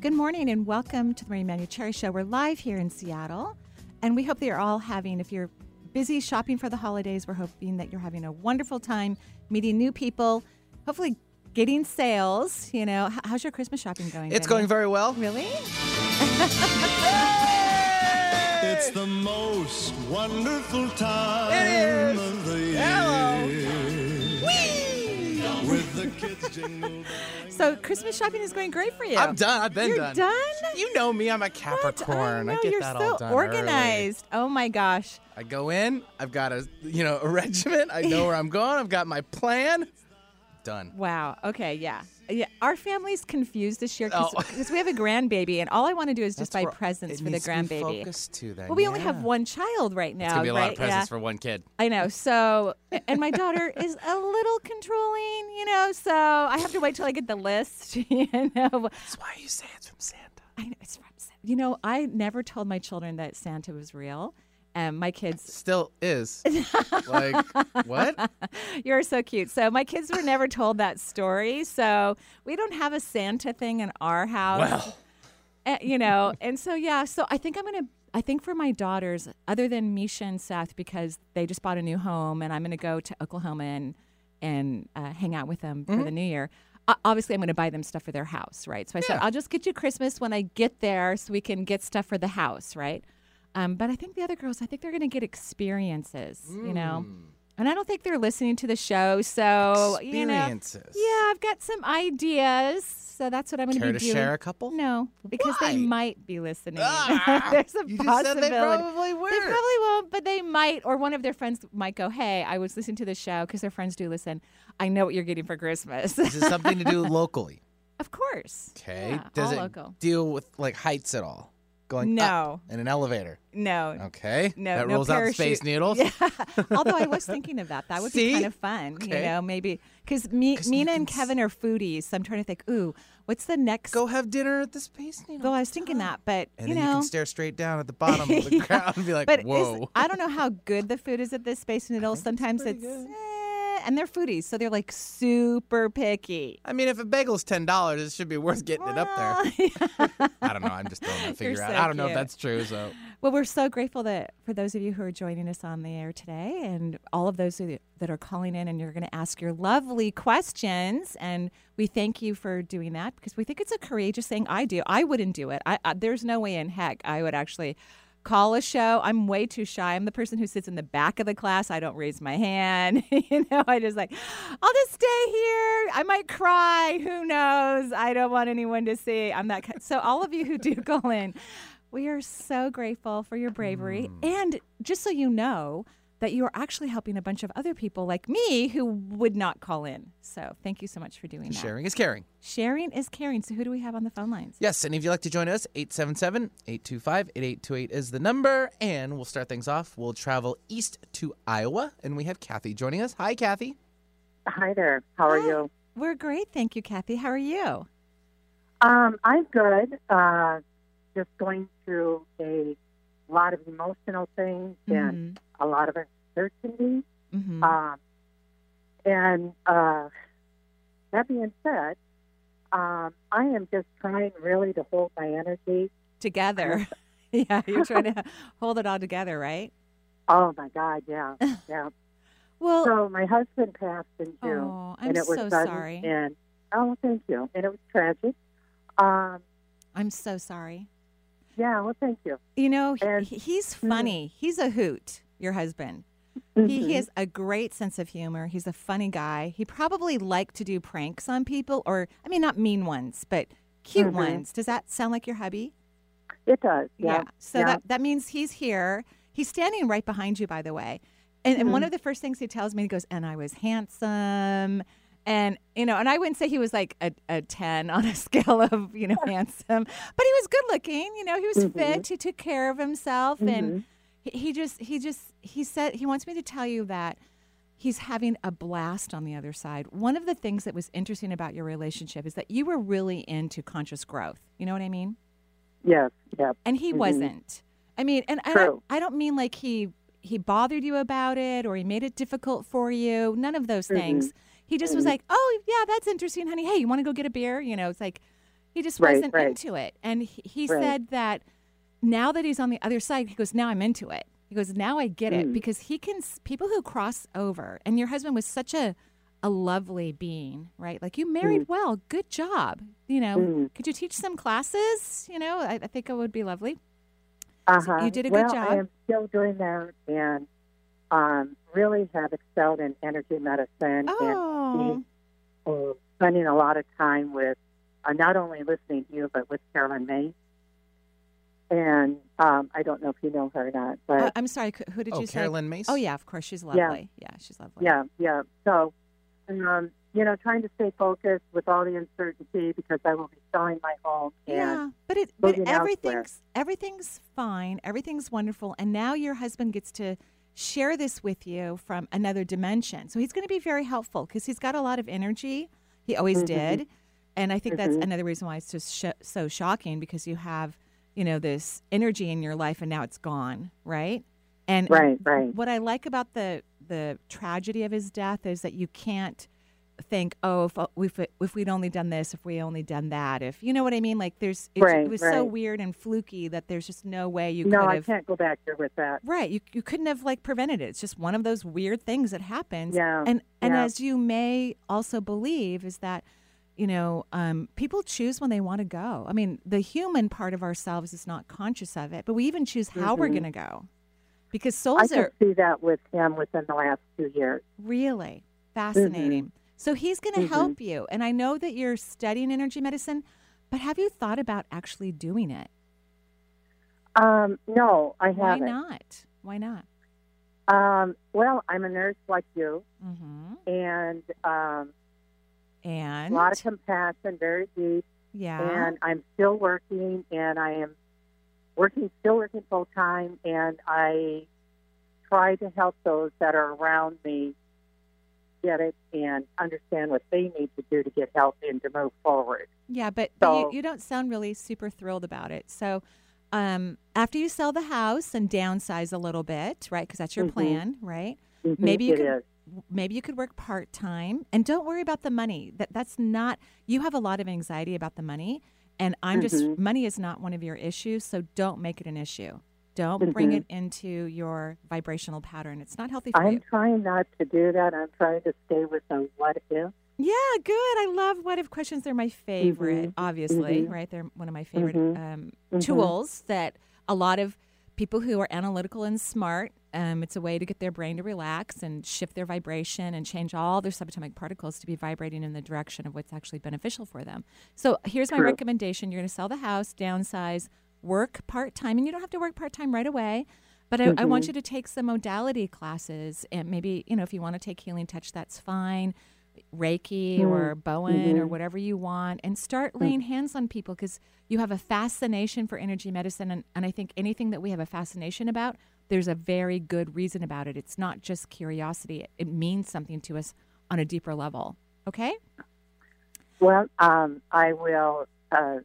Good morning and welcome to the Marie Manuchehri Show. We're live here in Seattle, and we hope that you're all having, if you're busy shopping for the holidays, we're hoping that you're having a wonderful time meeting new people, hopefully getting sales. You know, how's your Christmas shopping going? It's Vinny? going very well. Really? It's the most wonderful time It is. of the year. Hello. So Christmas shopping is going great for you. I'm done. I've been You're done. done? You know me. I'm a Capricorn. I know get you're that so all done organized. Oh my gosh. I go in. I've got a you know a regiment. I know where I'm going. I've got my plan. Done. Wow. Okay. Yeah. Yeah. Our family's confused this year because Oh. we have a grandbaby, and all I want to do is just That's buy presents for the needs to be grandbaby. focused to then, Well, we only have one child right now, It's gonna be a right? lot of presents yeah. for one kid. I know. So, and my daughter is a little controlling, you know. So I have to wait till I get the list. You know. That's why you say it's from Santa. I know it's from. Santa. You know, I never told my children that Santa was real, and my kids Still is. like what? You're so cute. So my kids were never told that story. So we don't have a Santa thing in our house. Well, Uh, you know, and so yeah. So I think I'm gonna. I think for my daughters, other than Misha and Seth, because they just bought a new home, and I'm gonna go to Oklahoma and and uh, hang out with them for the New Year. Obviously, I'm going to buy them stuff for their house, right? So I said, I'll just get you Christmas when I get there, so we can get stuff for the house, right? Um, but I think the other girls, I think they're going to get experiences, you know. And I don't think they're listening to the show, so you know, experiences. yeah, I've got some ideas. So that's what I'm going Care be to doing. share a couple? No, because they might be listening. Ah, There's a you possibility. they probably were. They probably won't, but they might. Or one of their friends might go, "Hey, I was listening to the show because their friends do listen. I know what you're getting for Christmas." This is something to do locally. of course. Okay. Yeah, Does it local. deal with like heights at all? Going No. up in an elevator. No. Okay. No, That no rules out space parachute. needles. Yeah. Although I was thinking of that. That would See? be kind of fun. You know, maybe because me, Mina and Kevin are foodies. So I'm trying to think, ooh, what's the next? Go have dinner at the space needle. Well, I was thinking that, but and you then know, you can stare straight down at the bottom of the Yeah. ground and be like, but is- whoa. I don't know how good the food is at this Space Needle. Sometimes it's. Eh, and they're foodies, so they're like super picky. I mean, if a bagel's ten dollars, it should be worth getting it up there. Well, I don't know. I'm just throwing that You're figure out. so I don't know if that's true. So well, we're so grateful that for those of you who are joining us on the air today, and all of those who, that are calling in, and you're going to ask your lovely questions, and we thank you for doing that because we think it's a courageous thing. I do. I wouldn't do it. I, I there's no way in heck I would actually call a show. I'm way too shy. I'm the person who sits in the back of the class. I don't raise my hand. you know, I just like, I'll just stay here. I might cry. Who knows? I don't want anyone to see. I'm that. ki- So all of you who do call in, we are so grateful for your bravery. Mm. And just so you know, that you are actually helping a bunch of other people like me who would not call in. So thank you so much for doing that. sharing is caring. Sharing is caring. So who do we have on the phone lines? Yes, and if you'd like to join us, 877-825-8828 is the number. And we'll start things off. We'll travel east to Iowa, and we have Kathy joining us. Hi, Kathy. Hi there. How are Hi. you? We're great. Thank you, Kathy. How are you? Um, I'm good. Uh, just going through a lot of emotional things and a lot of uncertainty. Mm-hmm. Um, and uh, that being said, um, I am just trying really to hold my energy. together. yeah, you're trying to hold it all together, right? Oh my God, yeah, yeah. Well, So my husband passed in June, oh, I'm and it was so sudden, sorry. And oh, thank you. And it was tragic. Um, I'm so sorry. Yeah, well, thank you. You know, he, he's funny. He's a hoot, your husband. Mhm. He, he has a great sense of humor. He's a funny guy. He probably liked to do pranks on people, or, I mean, not mean ones, but cute Mhm. ones. Does that sound like your hubby? It does. Yeah. So yeah. that, that means he's here. He's standing right behind you, by the way. And, and one Mhm. of the first things he tells me, he goes, and I was handsome And you know, and I wouldn't say he was like a, a ten on a scale of you know handsome, but he was good looking. You know, he was Mm-hmm. fit. He took care of himself, and he, he just he just he said he wants me to tell you that he's having a blast on the other side. One of the things that was interesting about your relationship is that you were really into conscious growth. You know what I mean? Yes, yep. and he wasn't. I mean, and, and True. I, I don't mean like he he bothered you about it or he made it difficult for you. None of those things. He just was like, "Oh, yeah, that's interesting, honey. Hey, you want to go get a beer?" You know, it's like he just Right, wasn't right. into it. And he, he Right. said that now that he's on the other side, he goes, "Now I'm into it." He goes, "Now I get Mm. it because he can people who cross over. And your husband was such a a lovely being, right? Like you married Mm. well. Good job. You know, could you teach some classes? You know, I, I think it would be lovely. Uh-huh. you did a good job. I am still doing that and um, really have excelled in energy medicine Oh, and uh, spending a lot of time with uh, not only listening to you, but with Caroline Myss. And um, I don't know if you know her or not, but Uh, I'm sorry. Who did Oh, you say? Caroline Myss. Oh yeah, of course she's lovely. Yeah, yeah she's lovely. yeah, yeah. So, um, you know, trying to stay focused with all the uncertainty because I will be selling my home. And Yeah, but it but moving elsewhere. everything's everything's fine. Everything's wonderful, and now your husband gets to share this with you from another dimension. So he's going to be very helpful because he's got a lot of energy. He always Mm-hmm. did, and I think that's another reason why it's just sh- so shocking because you have you know this energy in your life and now it's gone, right? And Right, right. what I like about the the tragedy of his death is that you can't think, oh, if if, if we'd only done this, if we only done that, if you know what I mean. Like there's, it, Right, it was so weird and fluky that there's just no way you could no, I can't go back there with that. Right, you you couldn't have like prevented it. It's just one of those weird things that happens. Yeah, and and yeah. as you may also believe is that. You know, um, people choose when they want to go. I mean, the human part of ourselves is not conscious of it, but we even choose how we're going to go, because Mm-hmm. I souls can see that with him within the last two years. Really fascinating. Mm-hmm. So he's going to help you. And I know that you're studying energy medicine, but have you thought about actually doing it? Um, no, I Why haven't. Why not? Why not? Um, well, I'm a nurse like you, Mm-hmm. and um, And a lot of compassion, very deep. yeah, And I'm still working, and I am working, still working full time, and I try to help those that are around me get it and understand what they need to do to get healthy and to move forward. yeah, but, but you, you don't sound really super thrilled about it. So um, after you sell the house and downsize a little bit, right? Because that's your Mhm. plan, right? Mhm, Maybe you it could is. maybe you could work part time and don't worry about the money. That that's not you have a lot of anxiety about the money and I'm just Mhm. money is not one of your issues, so don't make it an issue. Don't bring Mhm. it into your vibrational pattern. It's not healthy for I'm you. trying not to do that. I'm trying to stay with the what if. Yeah, good. I love what if questions. They're my favorite, Mhm. obviously, Mhm. right? They're one of my favorite Mhm. um, Mhm. tools that a lot of people who are analytical and smart, um, it's a way to get their brain to relax and shift their vibration and change all their subatomic particles to be vibrating in the direction of what's actually beneficial for them. So here's my True. recommendation you're going to sell the house, downsize, work part time, and you don't have to work part time right away. But I, I want Mm-hmm. you to take some modality classes, and maybe you know if you want to take healing touch, that's fine. Reiki or Bowen or whatever you want, and start laying hands on people because you have a fascination for energy medicine. And, and I think anything that we have a fascination about, there's a very good reason about it. It's not just curiosity, it, it means something to us on a deeper level. Okay? Well, um, I will uh,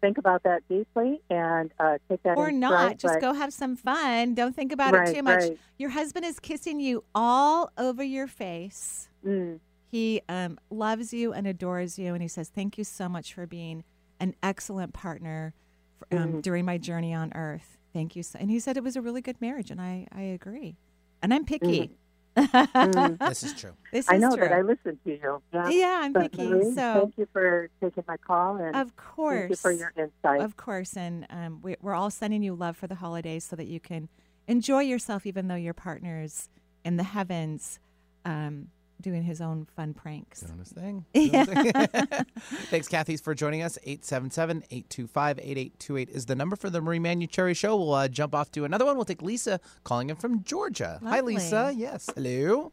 think about that deeply and uh, take that Or not. stride, Just go have some fun. Don't think about Right, it too much. right. Your husband is kissing you all over your face. Mm, He um, loves you and adores you, and he says, "Thank you so much for being an excellent partner for, um, Mm-hmm. during my journey on Earth. Thank you." So, and he said it was a really good marriage, and I I agree. And I'm picky. This is true. this Mm-hmm. I know true. that I listened to you. Yeah, yeah, I'm But picky. Marie, So thank you for taking my call and of course. thank you course, for your insight. of course, and um, we, we're all sending you love for the holidays so that you can enjoy yourself, even though your partner's in the heavens. Um, doing his own fun pranks. Doing his thing. Yeah. Doing his thing. Thanks, Kathy, for joining us. 877 825 8828 is the number for the Marie Manuchehri Show. We'll uh, jump off to another one. We'll take Lisa calling in from Georgia. Hi, Lisa. Yes. Hello.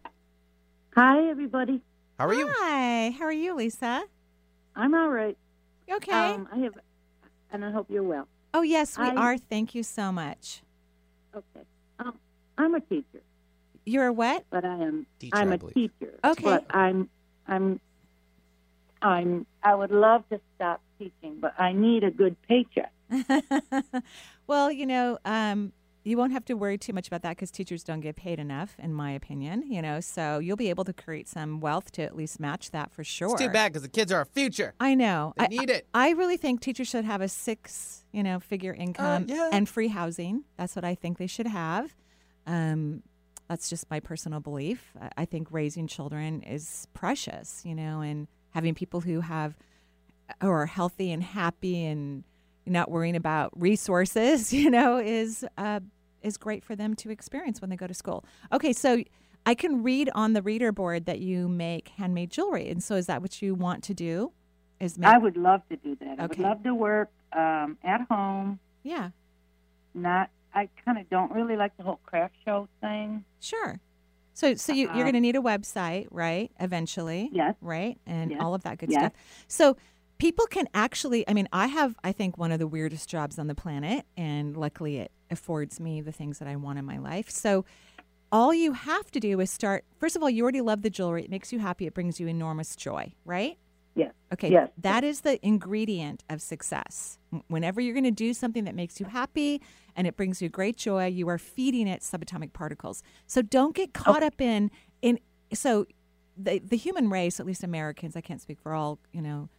Hi, everybody. How How are you? Hi. How are you, Lisa? I'm all right. Okay? Um, I have, and I hope you're well. oh, yes, we I- are. Thank you so much. Okay. Um, I'm a teacher, You're a what? but I am Teacher, I'm I a believe. teacher. Okay. But I'm I'm I'm I would love to stop teaching, but I need a good paycheck. well, you know, um, you won't have to worry too much about that because teachers don't get paid enough, in my opinion. You know, so you'll be able to create some wealth to at least match that for sure. It's too bad because the kids are our future. I know. They I, need it. I really think teachers should have a six, you know, figure income yeah. and free housing. That's what I think they should have. Um, that's just my personal belief. I- think raising children is precious, you know, and having people who have who are healthy and happy and not worrying about resources, you know, is uh, is great for them to experience when they go to school. Okay, so I can read on the reader board that you make handmade jewelry, and so is that what you want to do? Is make I would love to do that. I would love to work um, at home. yeah, Not. I kind of don't really like the whole craft show thing. sure. So so you, you're Uh, going to need a website, right? Eventually, Yes. right, and Yes. all of that good Yes. stuff. So people can actually i mean i have i think one of the weirdest jobs on the planet and luckily it affords me the things that i want in my life so all you have to do is start first of all you already love the jewelry it makes you happy it brings you enormous joy right Yes. okay Yes. that is the ingredient of success whenever you're going to do something that makes you happy and it brings you great joy you are feeding it subatomic particles so don't get caught up in in so the the human race at least americans i can't speak for all you know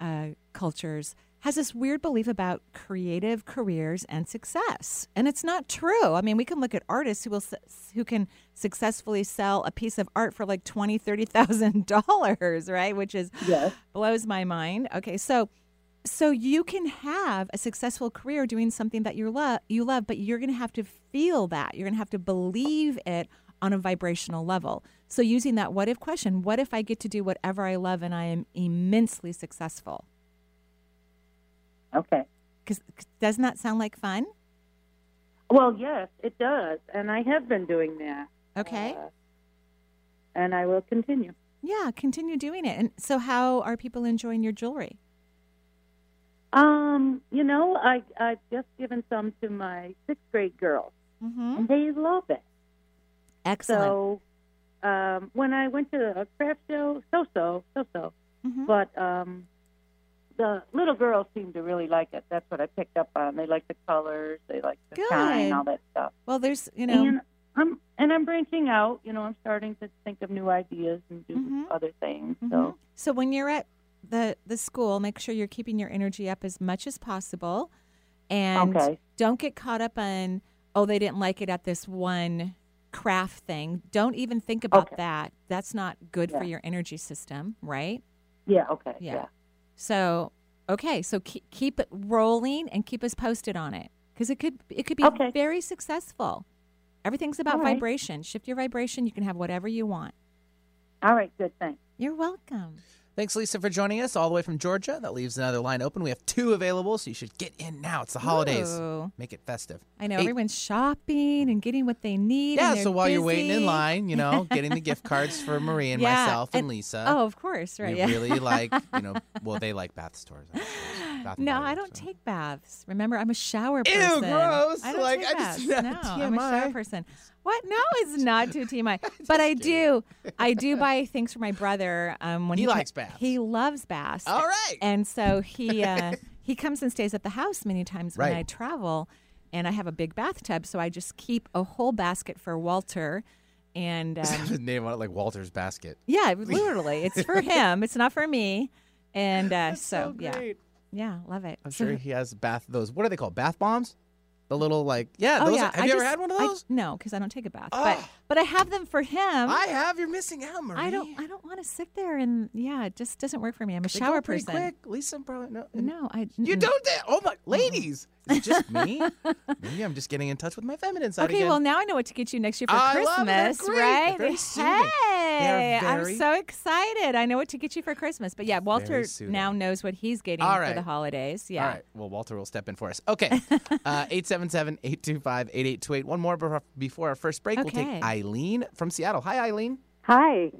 uh, cultures has this weird belief about creative careers and success, and it's not true. I mean, we can look at artists who will who can successfully sell a piece of art for like twenty, thirty thousand dollars, right? Which is Yes. blows my mind. Okay, so so you can have a successful career doing something that you love, you love, but you're going to have to feel that. You're going to have to believe it on a vibrational level. So using that what if question, what if I get to do whatever I love and I am immensely successful? Okay. Cuz doesn't that sound like fun? Well, yes, it does, and I have been doing that. Okay. Uh, and I will continue. yeah, continue doing it. And so how are people enjoying your jewelry? Um, you know, I I've just given some to my sixth grade girls, Mhm. and they love it. Excellent. So, um, when I went to a craft show, so so, so so, Mhm. but um, the little girls seem to really like it. That's what I picked up on. They like the colors, they like the Good. shine, all that stuff. Well, there's, you know, and I'm and I'm branching out. You know, I'm starting to think of new ideas and do Mhm. other things. Mhm. So, So when you're at the the school, make sure you're keeping your energy up as much as possible, and Okay. don't get caught up on oh they didn't like it at this one craft thing. Don't even think about Okay. that. That's not good for your energy system, right? yeah, okay, Yeah. yeah. So okay, so keep keep it rolling and keep us posted on it because it could it could be Okay. very successful. Everything's about right. vibration. Shift your vibration. You can have whatever you want. All right, good. Thanks. You're welcome. Thanks, Lisa, for joining us all the way from Georgia. That leaves another line open. We have two available, so you should get in now. It's the holidays. Ooh. Make it festive. I know Eight- everyone's shopping and getting what they need. Yeah, so while you're waiting in line, you know, getting the gift cards for Marie and Yeah, myself and, and- Lisa. Oh, of course, right? We yeah. really like, you know, well, they like bath stores. Bath no, I don't so. take baths. Remember, I'm a shower person. Ew, gross. I don't Like, take I just-. No, I'm a shower TMI. person. What? No, it's not too TMI. but I do. I do buy things for my brother. Um, when He he, likes baths. He loves baths. All right. And so he uh, he comes and stays at the house many times when I travel, and I have a big bathtub, so I just keep a whole basket for Walter. And um, his name on it like Walter's basket. yeah, literally, it's for him. It's not for me. And uh, so, yeah, great. Yeah, love it. I'm sure he has bath those. What are they called? Bath bombs? The little like yeah. Oh Those yeah, are, have I you ever just- had one of I- those? no, because I don't take a bath. Oh. But ah. but I have them for him. I have. You're missing out, Marie. I don't. I don't want to sit there and yeah, it just doesn't work for me. I'm a They shower person. Quick. Lisa probably no. No, I. You don't. That. Oh my, ladies. Is it just me? Maybe I'm just getting in touch with my feminine side Okay, again. well now I know what to get you next year for I love it. Christmas, great. Right? very soothing. Hey, very- I'm so excited. I know what to get you for Christmas. But yeah, Walter now knows what he's getting All for the holidays. Yeah. All right. Well, Walter will step in for us. Okay. Uh, 877-825-8828. One more before- before our first break. We'll take Eileen from Seattle. Hi, Eileen. Hi.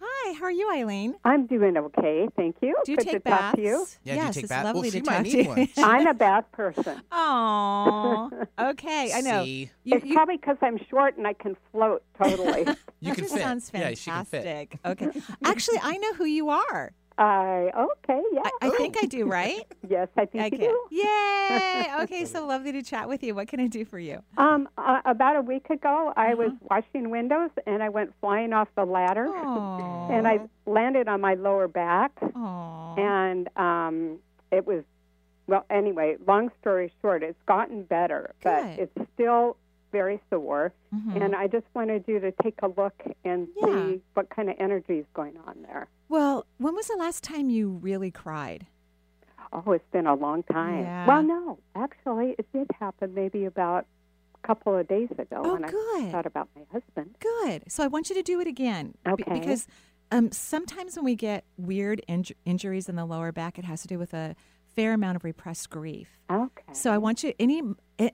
Hi. Hi, how are you, Eileen? I'm doing okay, thank you. Do you Good take to baths? talk to you. Yeah, do you yes, take it's bath- well, lovely she to talk to you. I'm a bath person. Oh, Okay, I know. See? You, it's you- probably because I'm short and I can float totally. You that can just fit. sounds Yeah, she can fit. fantastic. Okay. Actually, I know who you are. I okay, yeah. I, I think I do, right? yes, I think Okay. you do. Yay! Okay, so lovely to chat with you. What can I do for you? Um, uh, about a week ago, I was Uh-huh. washing windows and I went flying off the ladder, Aw. and I landed on my lower back, Aw. and um, it was well. Anyway, long story short, it's gotten better, but it's still very sore. Mhm. And I just wanted you to take a look and Yeah. see what kind of energy is going on there. Well, when was the last time you really cried? Oh, it's been a long time. Yeah. Well, no, actually, it did happen maybe about a couple of days ago Oh, when I thought about my husband. Good. So I want you to do it again. Okay. because um, sometimes when we get weird inj- injuries in the lower back, it has to do with a fair amount of repressed grief. Okay. So I want you any,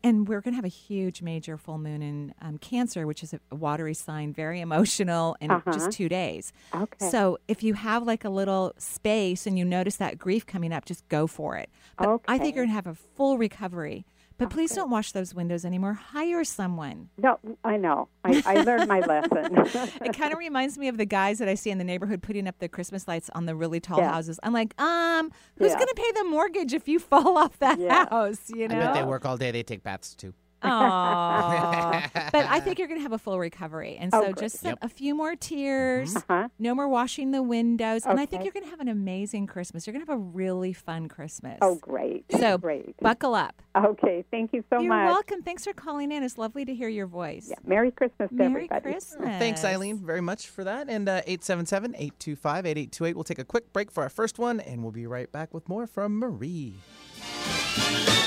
and we're going to have a huge major full moon in um, Cancer, which is a watery sign, very emotional, in Uh-huh. just two days. Okay. So if you have like a little space and you notice that grief coming up, just go for it. But I think you're going to have a full recovery. But please don't wash those windows anymore. Hire someone. no, I know. I, I learned my lesson. It kind of reminds me of the guys that I see in the neighborhood putting up the Christmas lights on the really tall Yeah. houses. I'm like, um, who's Yeah. going to pay the mortgage if you fall off that Yeah. house? You know, I know? bet they work all day. They take baths too. Aw. but I think you're going to have a full recovery. And Oh, so good. just Yep. a few more tears. uh-huh. No more washing the windows. And I think you're going to have an amazing Christmas. You're going to have a really fun Christmas. Oh, great. So great. buckle up. Okay. Thank you so much. you're welcome. Thanks for calling in. It's lovely to hear your voice. Yeah. Merry Christmas to Merry everybody. Christmas. Thanks, Eileen, very much for that. And uh, 877 825 8828. We'll take a quick break for our first one, and we'll be right back with more from Marie.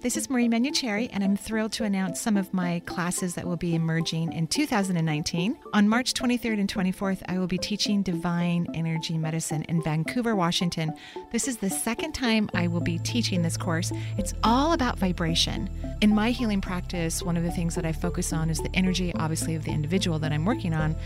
this is Marie Manuchehri, and I'm thrilled to announce some of my classes that will be emerging in 2019. On March 23rd and 24th, I will be teaching Divine Energy Medicine in Vancouver, Washington. This is the second time I will be teaching this course. It's all about vibration. In my healing practice, one of the things that I focus on is the energy, obviously, of the individual that I'm working on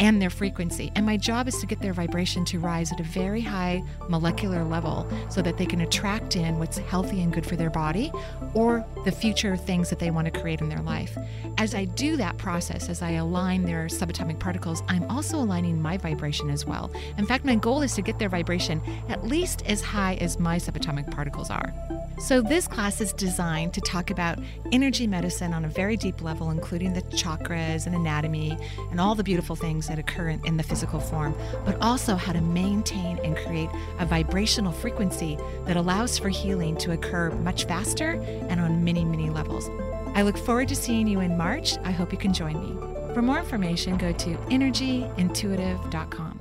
and their frequency. And my job is to get their vibration to rise at a very high molecular level so that they can attract in what's healthy and good for their body or the future things that they want to create in their life. As I do that process, as I align their subatomic particles, I'm also aligning my vibration as well. In fact, my goal is to get their vibration at least as high as my subatomic particles are. So, this class is designed to talk about energy medicine on a very deep level, including the chakras and anatomy and all the beautiful things that occur in, the physical form, but also how to maintain and create a vibrational frequency that allows for healing to occur much faster and on many, many levels. I look forward to seeing you in March. I hope you can join me. For more information, go to energyintuitive.com.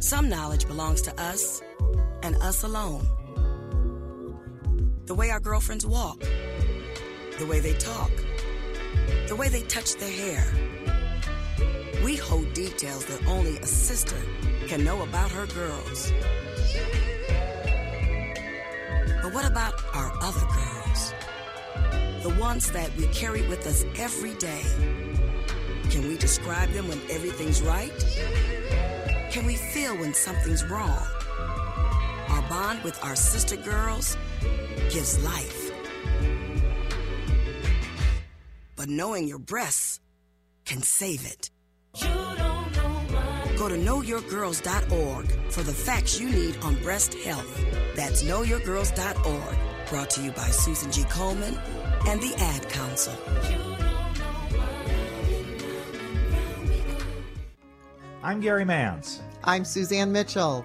Some knowledge belongs to us and us alone. The way our girlfriends walk, the way they talk, the way they touch their hair. We hold details that only a sister can know about her girls. But what about our other girls? The ones that we carry with us every day. Can we describe them when everything's right? Can we feel when something's wrong? Our bond with our sister girls gives life. But knowing your breasts can save it. Go to knowyourgirls.org for the facts you need on breast health. That's knowyourgirls.org. Brought to you by Susan G. Komen and the Ad Council. I'm Gary Nance. I'm Suzanne Mitchell.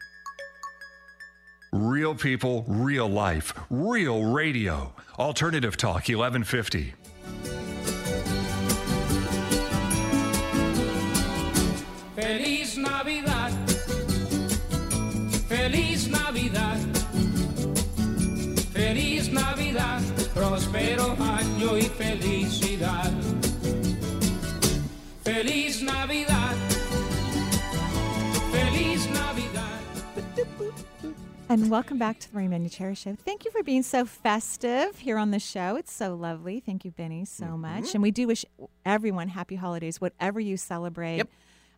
Real people, real life, real radio. Alternative Talk 1150. Feliz Navidad. Feliz Navidad. Feliz Navidad. Próspero año y felicidad. Feliz Navidad. And welcome back to the Marie Manuchehri Show. Thank you for being so festive here on the show. It's so lovely. Thank you, Benny, so mm-hmm. much. And we do wish everyone happy holidays, whatever you celebrate. Yep.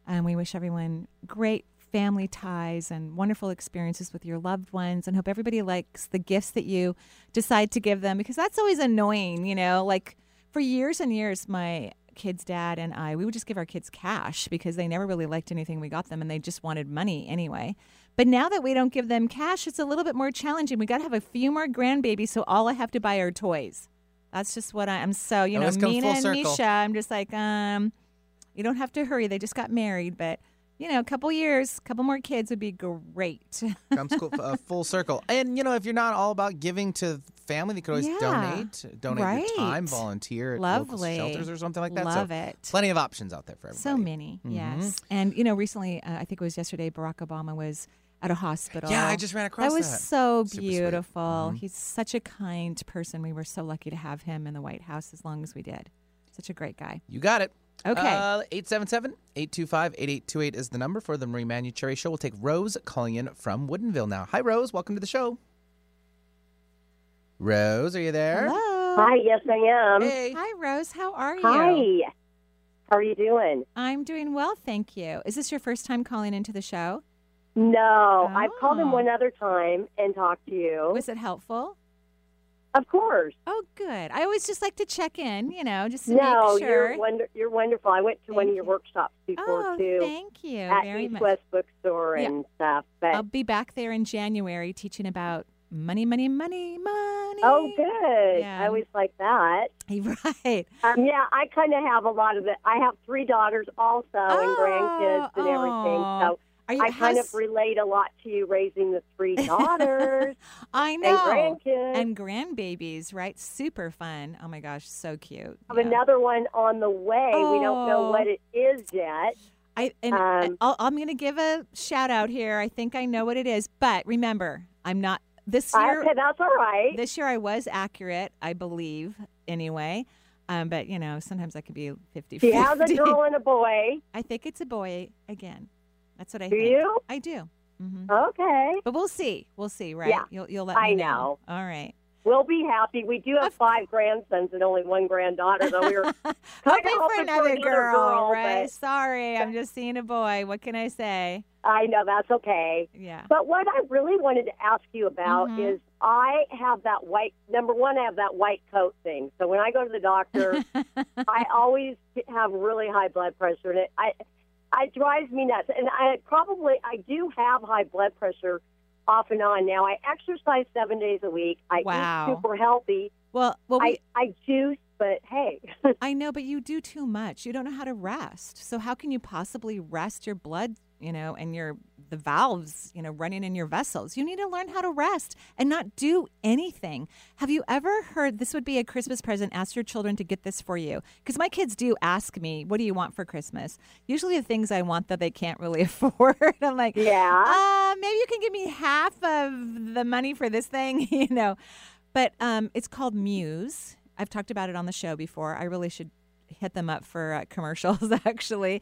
And we wish everyone great family ties and wonderful experiences with your loved ones and hope everybody likes the gifts that you decide to give them because that's always annoying, you know, like for years and years my kids dad and I we would just give our kids cash because they never really liked anything we got them and they just wanted money anyway. But now that we don't give them cash, it's a little bit more challenging. We got to have a few more grandbabies, so all I have to buy are toys. That's just what I, I'm so, you know, Always comes Mina and circle. Misha, I'm just like, um, you don't have to hurry. They just got married, but you know, a couple years, a couple more kids would be great. Comes cool, uh, full circle. And, you know, if you're not all about giving to family, you could always Yeah. donate. Donate your time, volunteer at Lovely. local shelters or something like that. Love so it. Plenty of options out there for everybody. So many, Mhm. yes. And you know, recently, uh, I think it was yesterday, Barack Obama was at a hospital. Yeah, I just ran across That was that. so Super sweet. beautiful. Mhm. He's such a kind person. We were so lucky to have him in the White House as long as we did. Such a great guy. You got it. Okay. Uh, 877-825-8828 is the number for the Marie Manuchehri Show. We'll take Rose calling in from Woodinville now. Hi, Rose. Welcome to the show. Rose, are you there? Hello. Hi, yes, I am. Hey. Hi, Rose. How are you? Hi. How are you doing? I'm doing well, thank you. Is this your first time calling into the show? No, I've called him Oh. one other time and talked to you. Was it helpful? Of course. Oh, good. I always just like to check in, you know, just to No, make sure. you're wonder- you're wonderful. I went to one of your workshops before oh, too thank you at very East much. West Bookstore Yeah. and stuff. But I'll be back there in January teaching about money, money, money, money. oh, good. Yeah. I always like that. Right. Um, yeah, I kind of have a lot of it. I have three daughters also and grandkids and everything. oh. So Are you, I kind of relate a lot to you raising the three daughters I know. and grandkids. And grandbabies, right? Super fun. Oh my gosh, so cute. I have another one on the way. We don't know Oh. what it is yet. I and Um, I'll, I'm going to give a shout out here. I think I know what it is, but remember, I'm not this year. Okay, that's all right. This year I was accurate, I believe, anyway. Um, but you know, sometimes I could be 50 She has a girl and a boy. I think it's a boy again. That's what I Do think. you? I do. hmm Okay. But we'll see. We'll see, right? Yeah, You'll you'll let I me know. All right. We'll be happy. We do have five grandsons and only one granddaughter, though we were Hoping for hoping another girl, right? but Sorry, I'm just seeing a boy. What can I say? I know that's okay. Yeah. But what I really wanted to ask you about Mhm. is I have that white, number one, I have that white coat thing. So when I go to the doctor, I always have really high blood pressure, and it, I, it drives me nuts. And I probably, I do have high blood pressure off and on now. I exercise seven days a week. I Wow. eat super healthy. Well, well, I, I juice, but hey. I know, but you do too much. You don't know how to rest. So how can you possibly rest your blood, you know, and your the valves, you know, running in your vessels? You need to learn how to rest and not do anything. Have you ever heard this would be a Christmas present? Ask your children to get this for you. Because my kids do ask me, "What do you want for Christmas?" Usually the things I want that they can't really afford. I'm like, Yeah. uh, maybe you can give me half of the money for this thing, you know. But um, it's called Muse. I've talked about it on the show before. I really should hit them up for uh, commercials, actually.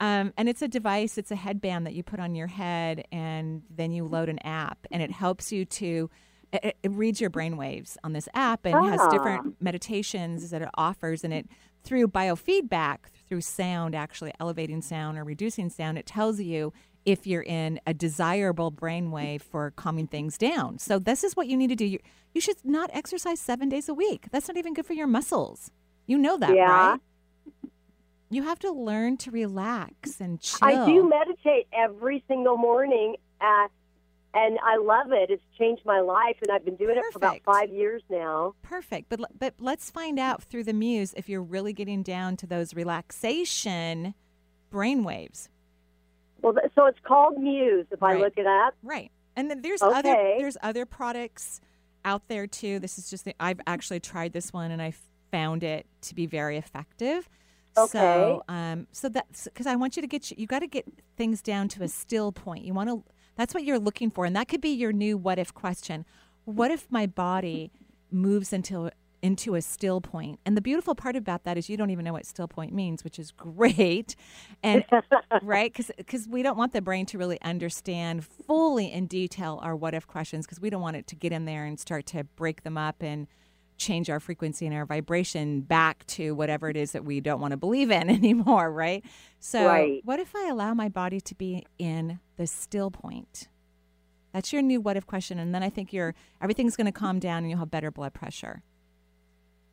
Um, and it's a device, it's a headband that you put on your head, and then you load an app, and it helps you to. It, it reads your brain waves on this app and has Ah. different meditations that it offers, and it through biofeedback, through sound, actually elevating sound or reducing sound, it tells you if you're in a desirable brainwave for calming things down. So this is what you need to do. You, you should not exercise seven days a week. That's not even good for your muscles. You know that, Yeah. right? You have to learn to relax and chill. I do meditate every single morning, uh, and I love it. It's changed my life, and I've been doing it for about five years now. Perfect. But but let's find out through the muse if you're really getting down to those relaxation brain waves. Well, so it's called Muse. If I look it up, Right. And then there's other there's other products out there too. This is just the, I've actually tried this one and I found it to be very effective. Okay. So um so that's cuz I want you to get you, you got to get things down to a still point. You want to that's what you're looking for and that could be your new what if question. What if my body moves into into a still point. And the beautiful part about that is you don't even know what still point means, which is great. And right cuz cuz we don't want the brain to really understand fully in detail our what if questions because we don't want it to get in there and start to break them up and change our frequency and our vibration back to whatever it is that we don't want to believe in anymore, right? So, Right. what if I allow my body to be in the still point? That's your new what if question and then I think your everything's going to calm down and you'll have better blood pressure.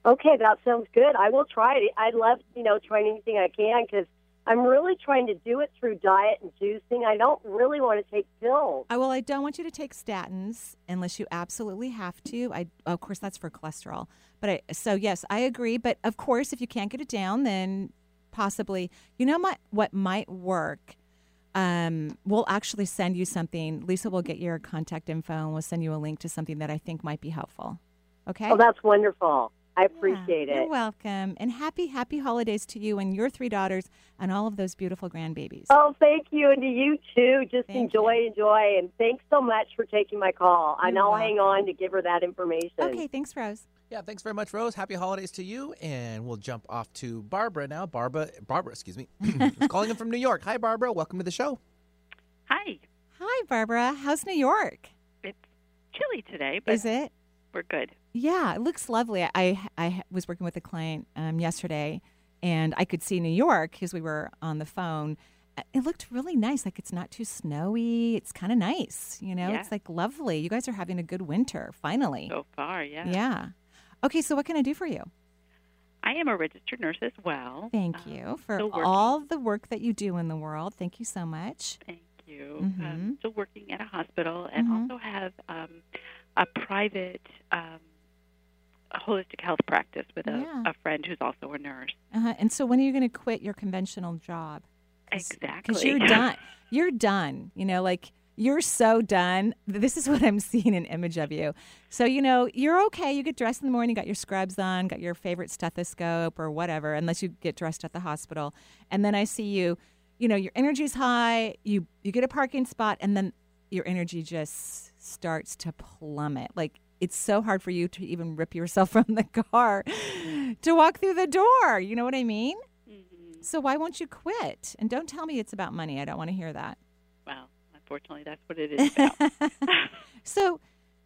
okay, that sounds good. I will try it. I'd love, you know, trying anything I can because I'm really trying to do it through diet and juicing. I don't really want to take pills. I well, I don't want you to take statins unless you absolutely have to. I of course that's for cholesterol. But I so yes, I agree, but of course if you can't get it down then possibly you know my, what might work um, we'll actually send you something. Lisa will get your contact info and we'll send you a link to something that I think might be helpful. Okay? Oh, that's wonderful. I appreciate it. You're welcome. And happy, happy holidays to you and your three daughters and all of those beautiful grandbabies. Oh, thank you, and to you too. Just enjoy, enjoy, and thanks so much for taking my call. You're I'll hang on to give her that information. Okay, thanks, Rose. Yeah, thanks very much, Rose. Happy holidays to you. And we'll jump off to Barbara now. Barbara, Barbara, excuse me, is calling in from New York. Hi, Barbara. Welcome to the show. Hi. Hi, Barbara. How's New York? It's chilly today, but Is it? We're good. Yeah, it looks lovely. I I was working with a client um, yesterday, and I could see New York because we were on the phone. Uh, It looked really nice. Like it's not too snowy. It's kind of nice. You know, Yeah. it's like lovely. You guys are having a good winter finally. So far, yeah. Yeah. Okay, so what can I do for you? I am a registered nurse as well. Thank you for all the work that you do in the world. Thank you so much. Thank you. Mhm. Um, still working at a hospital and Mhm. also have um, a private um, holistic health practice with a, Yeah. a friend who's also a nurse. Uh-huh. And so when are you going to quit your conventional job? Exactly. Because you're done. You're done. You know, like you're so done. This is what I'm seeing an image of you. So, you know, you're okay. You get dressed in the morning, got your scrubs on, got your favorite stethoscope or whatever, unless you get dressed at the hospital. And then I see you, you know, your energy's high, you you get a parking spot and then your energy just starts to plummet. Like it's so hard for you to even rip yourself from the car to walk through the door. You know what I mean? Mm-hmm. So why won't you quit? And don't tell me it's about money. I don't want to hear that. Well, unfortunately, that's what it is about. So,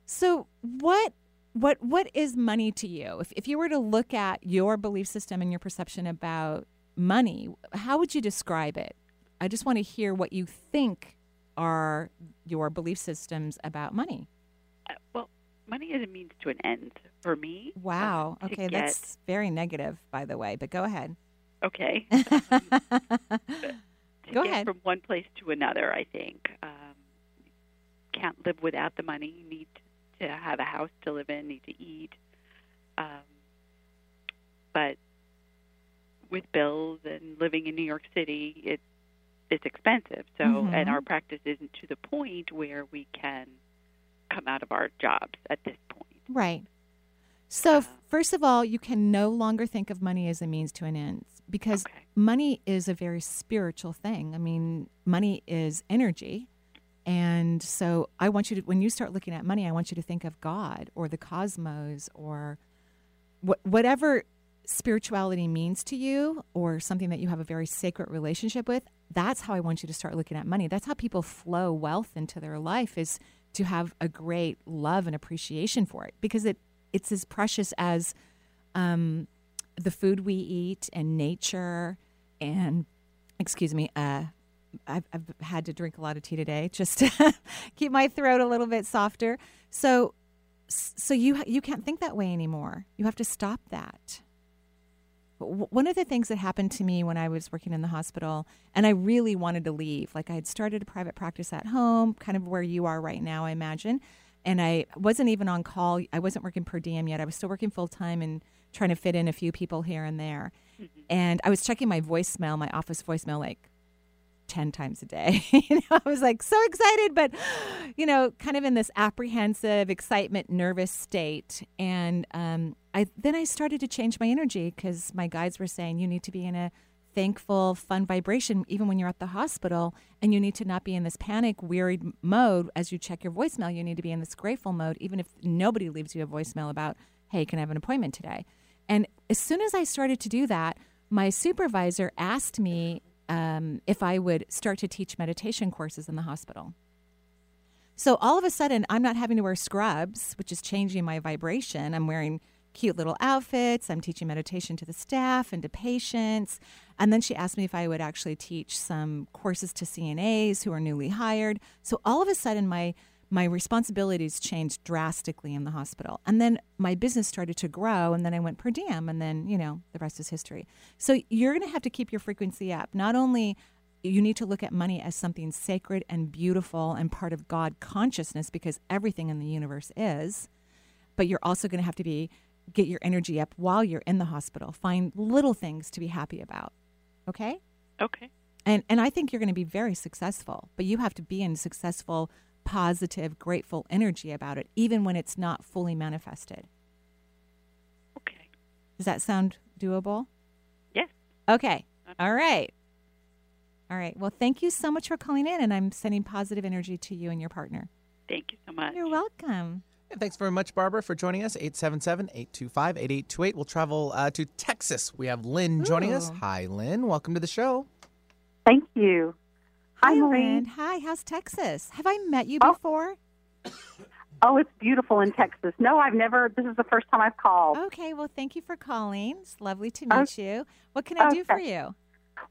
so what, what, what is money to you? If if you were to look at your belief system and your perception about money, how would you describe it? I just want to hear what you think are your belief systems about money. Uh, well, money is a means to an end for me. Wow. uh, okay, get- that's very negative, by the way. But go ahead. Okay. to Go get ahead. from one place to another, I think. Um, can't live without the money. You need to have a house to live in, need to eat. Um, but with bills and living in New York City, it it's expensive. So, Mhm. and our practice isn't to the point where we can come out of our jobs at this point. Right. So, first of all, you can no longer think of money as a means to an end because money is a very spiritual thing. I mean, money is energy. And so, I want you to, when you start looking at money, I want you to think of God or the cosmos or wh- whatever spirituality means to you or something that you have a very sacred relationship with. That's how I want you to start looking at money. That's how people flow wealth into their life is to have a great love and appreciation for it because it it's as precious as um, the food we eat and nature and excuse me uh, I've, I've had to drink a lot of tea today just to keep my throat a little bit softer. So so you you can't think that way anymore. You have to stop that one of the things that happened to me when I was working in the hospital, and I really wanted to leave, like I had started a private practice at home, kind of where you are right now, I imagine. And I wasn't even on call. I wasn't working per diem yet. I was still working full time and trying to fit in a few people here and there. Mm-hmm. And I was checking my voicemail, my office voicemail, like 10 times a day. you know, I was like so excited, but, you know, kind of in this apprehensive, excitement, nervous state. And um, I then I started to change my energy because my guides were saying you need to be in a thankful, fun vibration even when you're at the hospital. And you need to not be in this panic, wearied mode as you check your voicemail. You need to be in this grateful mode, even if nobody leaves you a voicemail about, hey, can I have an appointment today? And as soon as I started to do that, my supervisor asked me um, if I would start to teach meditation courses in the hospital. So all of a sudden, I'm not having to wear scrubs, which is changing my vibration. I'm wearing cute little outfits. I'm teaching meditation to the staff and to patients. And then she asked me if I would actually teach some courses to CNAs who are newly hired. So all of a sudden, my my responsibilities changed drastically in the hospital. And then my business started to grow, and then I went per diem, and then, you know, the rest is history. So you're going to have to keep your frequency up. Not only you need to look at money as something sacred and beautiful and part of God consciousness because everything in the universe is, but you're also going to have to be get your energy up while you're in the hospital. Find little things to be happy about. Okay? Okay. And and I think you're going to be very successful, but you have to be in successful positive, grateful energy about it, even when it's not fully manifested. Okay. Does that sound doable? Yes. Okay. All right. All right. Well, thank you so much for calling in, and I'm sending positive energy to you and your partner. Thank you so much. You're welcome. And thanks very much, Barbara, for joining us. 877 825 8828. We'll travel uh, to Texas. We have Lynn joining us. Hi, Lynn. Welcome to the show. Thank you. Hi, Maureen. Hi. How's Texas? Have I met you Oh. before? Oh, it's beautiful in Texas. No, I've never. This is the first time I've called. Okay. Well, thank you for calling. It's lovely to meet you. What can I do for you?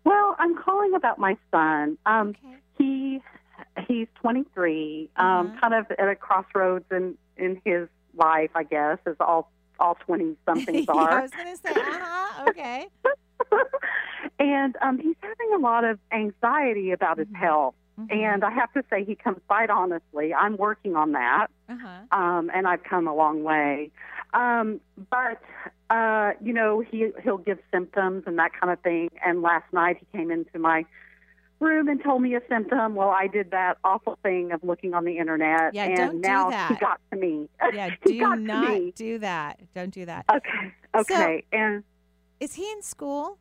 Well, I'm calling about my son. Um, He he's 23, um, kind of at a crossroads in in his life, I guess, as all all 20 somethings Yeah, are. I was going to say, uh huh. Okay. and um, he's having a lot of anxiety about his health. And I have to say, he comes quite honestly. I'm working on that, Uh-huh. um, and I've come a long way. Um, but uh, you know, he he'll give symptoms and that kind of thing. And last night he came into my room and told me a symptom. Well, I did that awful thing of looking on the internet, Yeah, and don't do now he got to me. Yeah, do not do that. Don't do that. Okay. Okay. and Is he in school?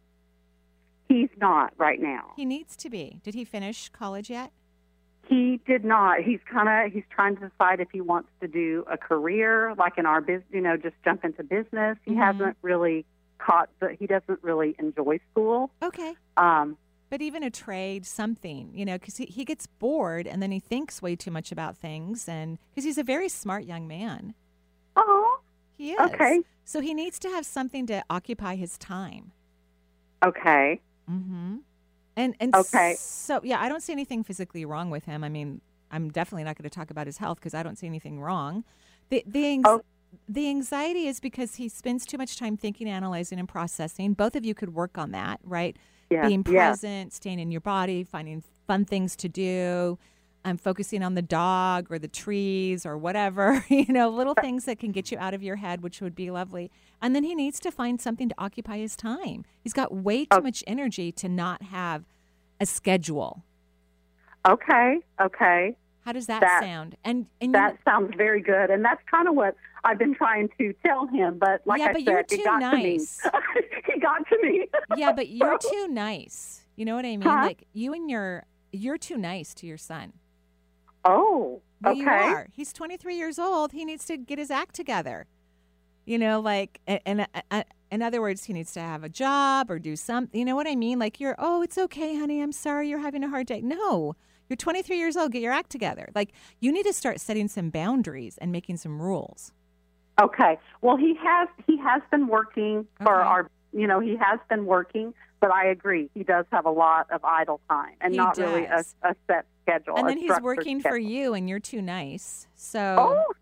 he's not right now. He needs to be. Did he finish college yet? He did not. He's kind of he's trying to decide if he wants to do a career like in our business, you know, just jump into business. He Mhm. hasn't really caught the he doesn't really enjoy school. Okay. Um But even a trade, something, you know, because he, he gets bored and then he thinks way too much about things. And because he's a very smart young man. He is. Okay. So he needs to have something to occupy his time. okay. Mm-hmm. And, and Okay. so, yeah, I don't see anything physically wrong with him. I mean, I'm definitely not going to talk about his health because I don't see anything wrong. The, the, anx- Oh. the anxiety is because he spends too much time thinking, analyzing, and processing. Both of you could work on that, right? Yeah, Being yeah. present, staying in your body, finding fun things to do. I'm focusing on the dog or the trees or whatever, you know, little things that can get you out of your head, which would be lovely. And then he needs to find something to occupy his time. He's got way Oh. too much energy to not have a schedule. Okay. Okay. How does that, That- sound? And and that you, sounds very good, and that's kind of what I've been trying to tell him. But like Yeah, I but said, it too got nice. to me. he got to me. yeah, but you're too nice. You know what I mean? Huh? Like you and your you're too nice to your son. Oh, okay. you are. He's 23 years old. He needs to get his act together. You know, like, and uh, uh, in other words, he needs to have a job or do something. You know what I mean? Like, you're, oh, it's okay, honey. I'm sorry you're having a hard day. No, you're 23 years old. Get your act together. Like, you need to start setting some boundaries and making some rules. Okay. Well, he has he has been working for Okay. our you know he has been working, but I agree he does have a lot of idle time and He not really a, a set schedule. and then he's working for you, and you're too nice. So,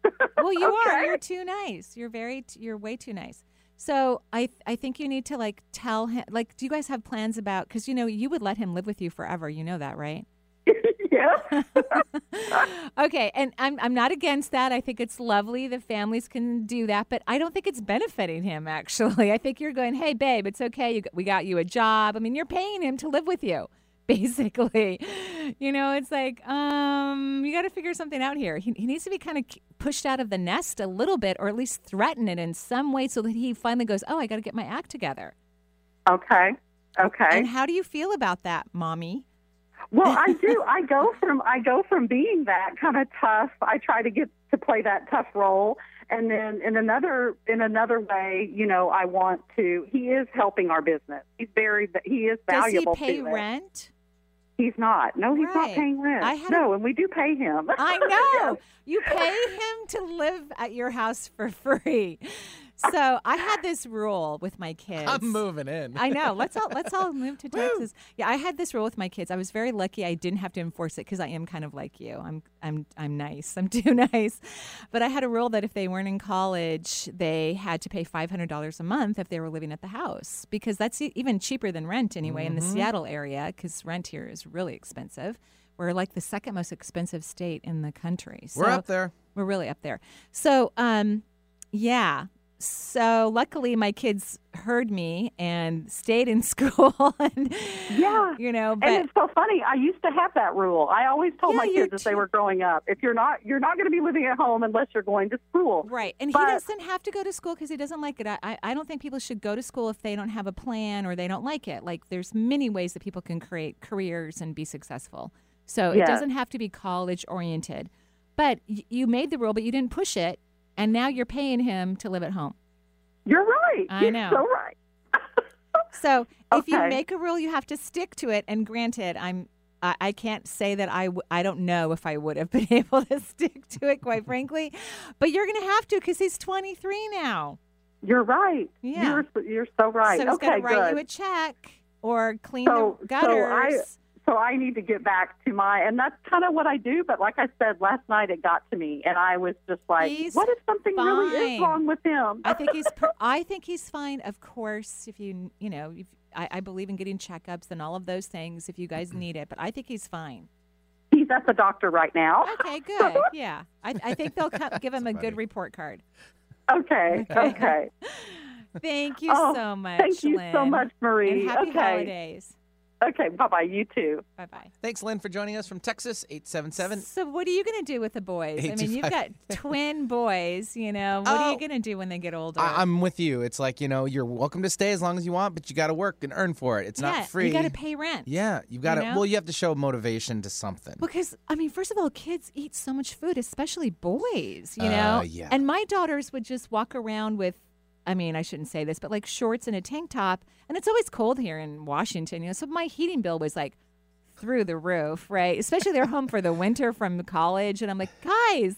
Oh, well, you are. You're too nice. You're very. You're way too nice. So I I think you need to like tell him like do you guys have plans about because you know you would let him live with you forever you know that right yeah. okay and I'm I'm not against that I think it's lovely that families can do that but I don't think it's benefiting him actually I think you're going hey babe it's okay you, we got you a job I mean you're paying him to live with you basically. You know, it's like, um, you got to figure something out here. He, he needs to be kind of pushed out of the nest a little bit, or at least threaten it in some way, so that he finally goes, "Oh, I got to get my act together." Okay. Okay. And how do you feel about that, mommy? Well, I do. I go from I go from being that kind of tough. I try to get to play that tough role, and then in another in another way, you know, I want to. He is helping our business. He's very. He is valuable. Does he pay rent? He's not. No, he's not paying rent. No, and we do pay him. I know. You pay him to live at your house for free. So I had this rule with my kids. I'm moving in. I know. Let's all let's all move to Texas. Yeah, I had this rule with my kids. I was very lucky. I didn't have to enforce it because I am kind of like you. I'm I'm I'm nice. I'm too nice. But I had a rule that if they weren't in college, they had to pay five hundred dollars a month if they were living at the house because that's e- even cheaper than rent anyway in the Mhm. Seattle area because rent here is really expensive. We're like the second most expensive state in the country. We're up there. We're really up there. So, um, yeah. So luckily, my kids heard me and stayed in school, and Yeah. you know. But and it's so funny. I used to have that rule. I always told Yeah, my kids as they were growing up, if you're not you're not going to be living at home unless you're going to school. Right. And But- he doesn't have to go to school because he doesn't like it. I, I- I don't think people should go to school if they don't have a plan or they don't like it. Like, there's many ways that people can create careers and be successful. So it doesn't have to be college oriented. But you made the rule, but you didn't push it. And now you're paying him to live at home. You're right. I You're know. so right. So if you make a rule, you have to stick to it. And granted, I'm I, I can't say that I w- I don't know if I would have been able to stick to it, quite frankly. But you're going to have to because he's 23 now. You're right. Yeah. You're you're so right. So he's okay, got to write good. you a check or clean so, the gutters. So I, so I need to get back to my, and that's kind of what I do. But like I said last night, it got to me, and I was just like, He's "What if something really is wrong with him?" I think he's per- I think he's fine. Of course, if you you know, if, I, I believe in getting checkups and all of those things if you guys need it. But I think he's fine. He's at the doctor right now. Okay, good. Yeah, I, I think they'll co- give him a good report card. Okay. Okay. Thank you Oh, so much. Thank you so much, Marie. And happy okay. holidays. Okay. Bye bye. You too. Bye bye. Thanks, Lynn, for joining us from Texas, 877. So, what are you going to do with the boys? I mean, you've got twin boys. You know, what are you Oh. going to do when they get older? I- I'm with you. It's like, you know, you're welcome to stay as long as you want, but you got to work and earn for it. It's yeah, not free. You got to pay rent. Yeah, you've got to. know? Well, you have to show motivation to something. Because I mean, first of all, kids eat so much food, especially boys. You Uh, know, yeah. and my daughters would just walk around with. I mean, I shouldn't say this, but like shorts and a tank top, and it's always cold here in Washington. You know, so my heating bill was like through the roof, right? Especially they're home for the winter from college, and I'm like, guys,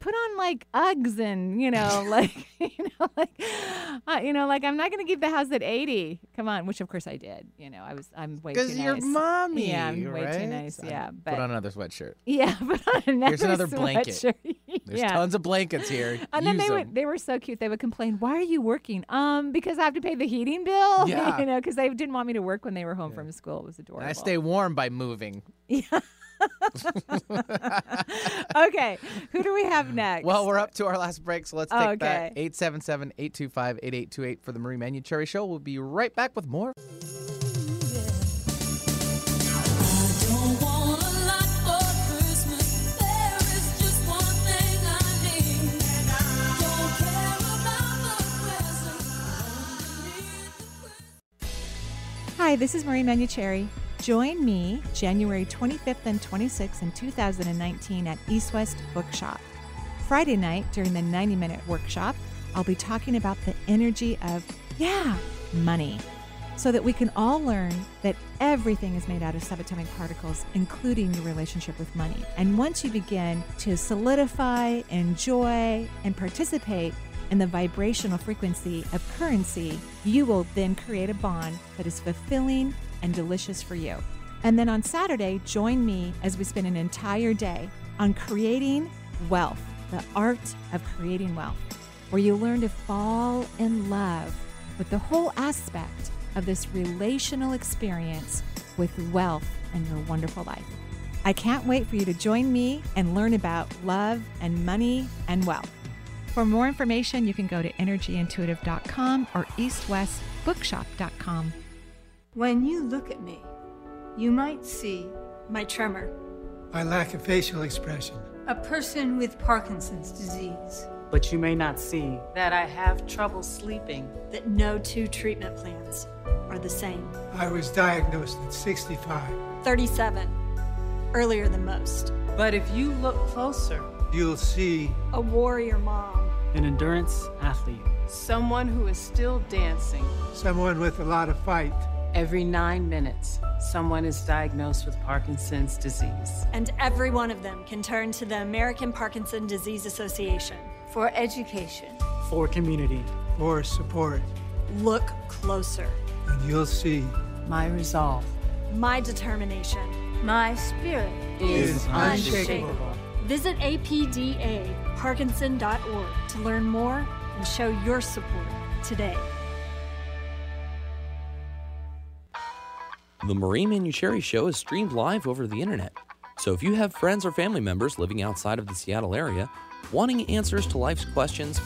put on like Uggs and you know, like you know, like uh, you know, like I'm not going to keep the house at 80. Come on, which of course I did. You know, I was I'm way too nice. Because you're mommy. Yeah, I'm way too right? nice. Yeah, but Put on another sweatshirt. yeah, but on another Here's another blanket. There's yeah. tons of blankets here. And then Use they them. would they were so cute. They would complain, "Why are you working?" Um, because I have to pay the heating bill. Yeah. you know, because they didn't want me to work when they were home from school. It was adorable. And I stay warm by moving. Yeah. okay, who do we have next? Well, we're up to our last break, so let's Oh, take that. okay. 877 825 8828 for the Marie Manuchehri Show. We'll be right back with more. Hi, this is Marie Manuchehri. Join me January 25th and 26th in 2019 at East West Bookshop. Friday night during the 90 minute workshop, I'll be talking about the energy of, yeah, money, so that we can all learn that everything is made out of subatomic particles, including your relationship with money. And once you begin to solidify, enjoy, and participate in the vibrational frequency of currency, you will then create a bond that is fulfilling and delicious for you. And then on Saturday, join me as we spend an entire day on creating wealth, the art of creating wealth, where you learn to fall in love with the whole aspect of this relational experience with wealth and your wonderful life. I can't wait for you to join me and learn about love and money and wealth. For more information, you can go to energyintuitive.com or eastwestbookshop.com. When you look at me, you might see my tremor, My lack of facial expression. a person with Parkinson's disease, But you may not see that I have trouble sleeping. that no two treatment plans are the same. I was diagnosed at 65. 37, earlier than most. But if you look closer, You'll see A warrior mom, an endurance athlete, someone who is still dancing. someone with a lot of fight. Every nine minutes, someone is diagnosed with Parkinson's disease. and every one of them can turn to the American Parkinson Disease Association for education. For community, For support. Look closer. And you'll see my resolve My determination, my spirit is unshakable. Visit apdaparkinson.org to learn more and show your support today. The Marie Manuchehri Show is streamed live over the internet. So if you have friends or family members living outside of the Seattle area, wanting answers to life's questions,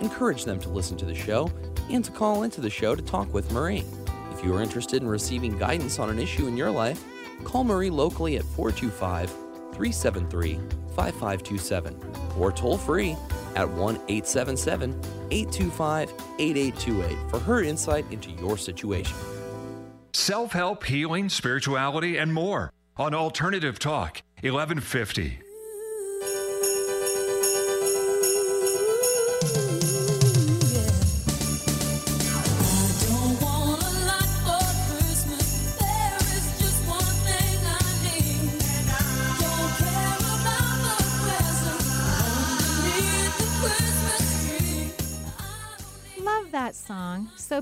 encourage them to listen to the show and to call into the show to talk with Marie. If you are interested in receiving guidance on an issue in your life, call Marie locally at 425 373 5527 or toll free at 1 877 825 8828 for her insight into your situation. Self help, healing, spirituality, and more on Alternative Talk, 1150.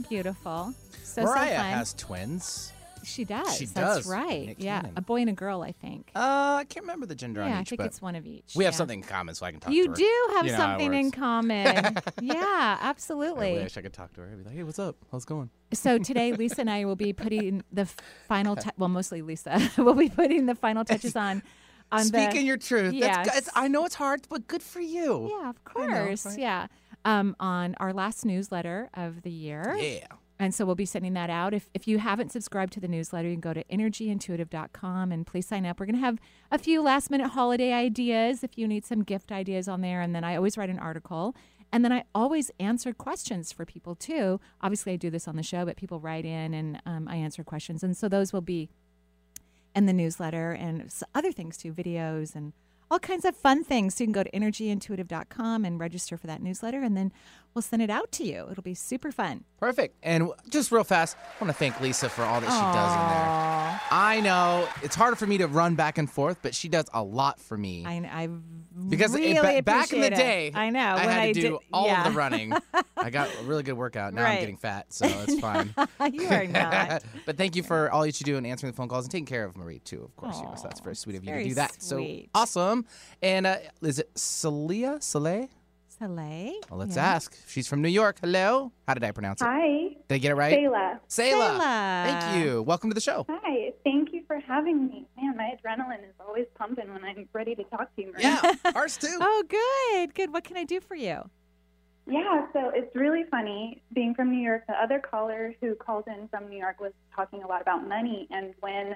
So beautiful. So Mariah so fun. has twins. She does. She That's does. right. Nick yeah, Cannon. a boy and a girl, I think. Uh, I can't remember the gender on Yeah, I think but it's one of each, We have yeah. something in common, so I can talk you to her. You do have You know something in common. yeah, absolutely. I wish I could talk to her. I'd be like, "Hey, what's up? How's it going?" So today, Lisa and I will be putting the final, tou- well, mostly Lisa, will be putting the final touches on. on the, Speaking your truth. Yes. That's, I know it's hard, but good for you. Yeah, of I know, course. right? Yeah. Um, on our last newsletter of the year. Yeah. And so we'll be sending that out. If, if you haven't subscribed to the newsletter, you can go to energyintuitive.com and please sign up. We're going to have a few last minute holiday ideas if you need some gift ideas on there. And then I always write an article. And then I always answer questions for people too. Obviously, I do this on the show, but people write in and um, I answer questions. And so those will be in the newsletter and other things too, videos and all kinds of fun things. So you can go to energyintuitive.com and register for that newsletter, and then we'll send it out to you. It'll be super fun. Perfect. And just real fast, I want to thank Lisa for all that she does in there. I know it's harder for me to run back and forth, but she does a lot for me. I, I because it- really ba- back in the appreciate it. day, I know I when had to I do did- all yeah. of the running. I got a really good workout. Now I'm getting fat, so it's fine. you are not. but thank you for all that you do and answering the phone calls and taking care of Marie too. Of course, you know, so that's very sweet of you to do that. sweet. So awesome. And uh, is it Celia? Soleil? Soleil. Well, let's Yeah. ask. She's from New York. Hello. How did I pronounce it? Hi. Did I get it right? Sayla. Sayla. Sayla. Thank you. Welcome to the show. Hi. Thank you for having me. Man, my adrenaline is always pumping when I'm ready to talk to you. Maria. Yeah, ours too. Oh, good. Good. What can I do for you? Yeah, so it's really funny being from New York. The other caller who called in from New York was talking a lot about money, and when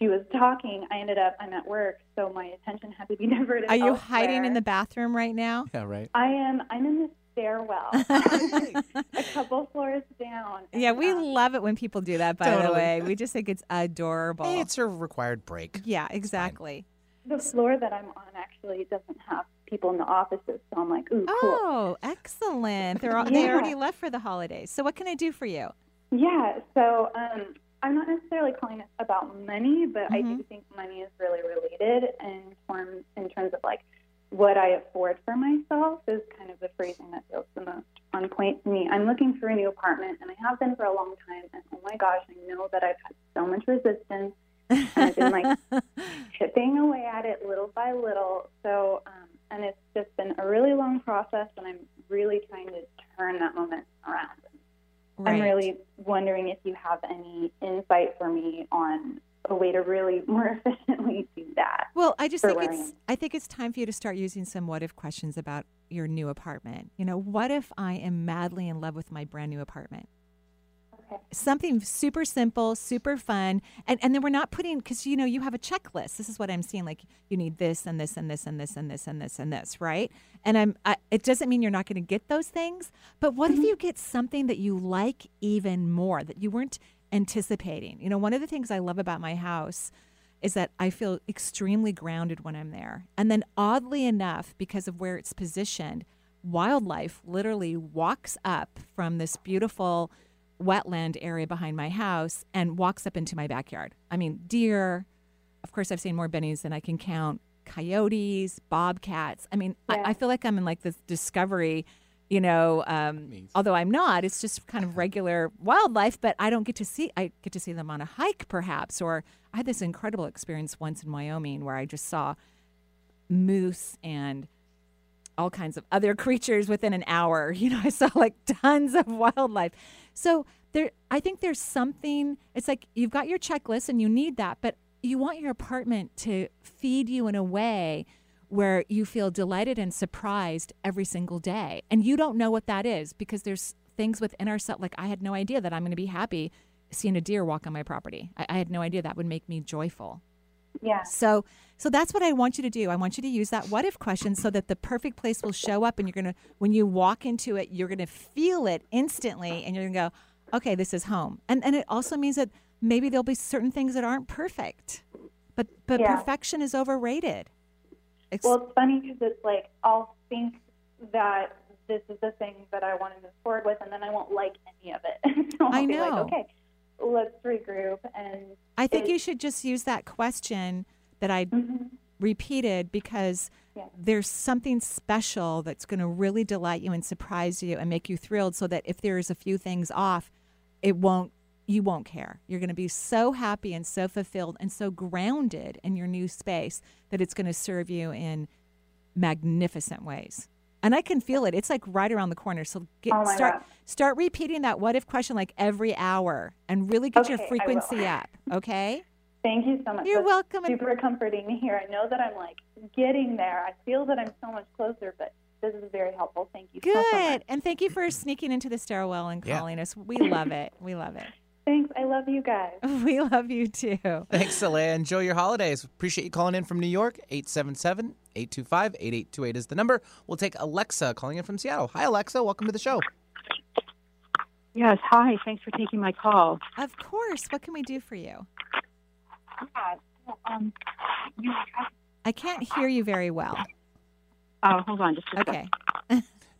she was talking, I ended up I'm at work, so my attention had to be diverted. Are you elsewhere. hiding in the bathroom right now? Yeah, right. I am. I'm in the stairwell, a couple floors down. Yeah, we love it when people do that, by the way. We just think it's adorable. Hey, it's a required break. yeah, exactly. The floor that I'm on actually doesn't have people in the offices, so I'm like, ooh, cool. Oh, excellent. They're all, they already left for the holidays. So what can I do for you? Yeah, so um, I'm not necessarily calling it about money, but I Mm-hmm. do think money is really related in terms in terms of like what I afford for myself is kind of the phrasing that feels the most on point to me. I'm looking for a new apartment, and I have been for a long time. And oh my gosh, I know that I've had so much resistance, and I've been like chipping away at it little by little. So, um, and it's just been a really long process, and I'm really trying to turn that moment around. I'm really wondering if you have any insight for me on a way to really more efficiently do that. Well, I just think it's. I think it's time for you to start using some what if questions about your new apartment. You know, what if I am madly in love with my brand new apartment? Something super simple, super fun, and and then we're not putting because you know you have a checklist. This is what I'm seeing. Like you need this and this and this and this and this and this and this, right? And I'm. I, it doesn't mean you're not going to get those things, but what if mm-hmm. you get something that you like even more that you weren't anticipating? You know, one of the things I love about my house is that I feel extremely grounded when I'm there, and then oddly enough, because of where it's positioned, wildlife literally walks up from this beautiful wetland area behind my house and walks up into my backyard. I mean, deer. Of course, I've seen more bennies than I can count. Coyotes, bobcats. I mean, Yeah. I, I feel like I'm in like this discovery, you know. Um, although I'm not, it's just kind of regular wildlife. But I don't get to see. I get to see them on a hike, perhaps. Or I had this incredible experience once in Wyoming where I just saw moose and all kinds of other creatures within an hour. You know, I saw like tons of wildlife. So there I think there's something it's like you've got your checklist and you need that, but you want your apartment to feed you in a way where you feel delighted and surprised every single day. And you don't know what that is because there's things within ourselves like I had no idea that I'm going to be happy seeing a deer walk on my property. I, I had no idea that would make me joyful. Yeah. So so that's what I want you to do. I want you to use that what if question so that the perfect place will show up and you're going to when you walk into it, you're going to feel it instantly and you're going to go, "Okay, this is home." And and it also means that maybe there'll be certain things that aren't perfect. But but Yeah. perfection is overrated. Ex- Well, it's funny because it's like I'll think that this is the thing that I want to move forward with, and then I won't like any of it. so I'll I be like, know. okay, let's regroup. And I think it- you should just use that question that I Mm-hmm. repeated because Yeah. there's something special that's going to really delight you and surprise you and make you thrilled so that if there's a few things off, it won't you won't care. You're going to be so happy and so fulfilled and so grounded in your new space that it's going to serve you in magnificent ways. And I can feel it. It's like right around the corner. So get Oh start God. start repeating that what if question like every hour and really get your Okay, will. frequency up, okay? Thank you so much. You're That's welcome. Super comforting to hear. I know that I'm like getting there. I feel that I'm so much closer, but this is very helpful. Thank you. so, so much. Good. And thank you for sneaking into the stairwell and Yeah. calling us. We love it. We love it. Thanks. I love you guys. We love you too. Thanks, Alea. Enjoy your holidays. Appreciate you calling in from New York. 877 825 8828 is the number. We'll take Alexa calling in from Seattle. Hi, Alexa. Welcome to the show. Yes, hi. Thanks for taking my call. Of course. What can we do for you? Yeah, so, um, you I can't hear you very well. Oh, hold on just a Okay.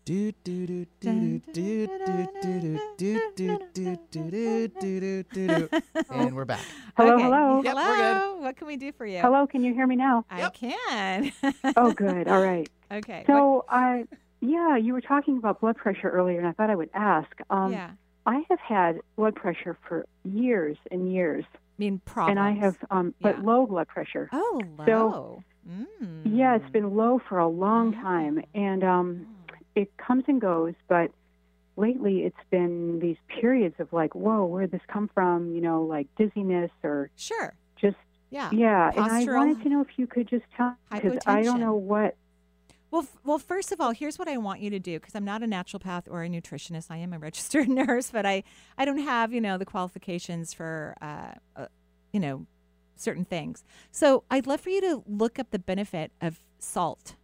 Do do do do do do do do do do do do do do do. And we're back. Hello, Okay. hello. Yep, we're Hello. What can we do for you? Hello, can you hear me now? I can. Oh, good. All right. okay. So, I, yeah, you were talking about blood pressure earlier, and I thought I would ask. Um, yeah. I have had blood pressure for years and years, I mean problems. and I have, um, but Yeah. low blood pressure. Oh, So- low. mm. Yeah, it's been low for a long time, and um, it comes and goes. But lately, it's been these periods of like, whoa, where did this come from? You know, like dizziness or Sure. just Yeah. yeah. And I wanted to know if you could just tell because I don't know what. Well, f- well, first of all, here's what I want you to do because I'm not a naturopath or a nutritionist. I am a registered nurse, but I, I don't have you know the qualifications for uh, uh, you know certain things. So I'd love for you to look up the benefit of salt,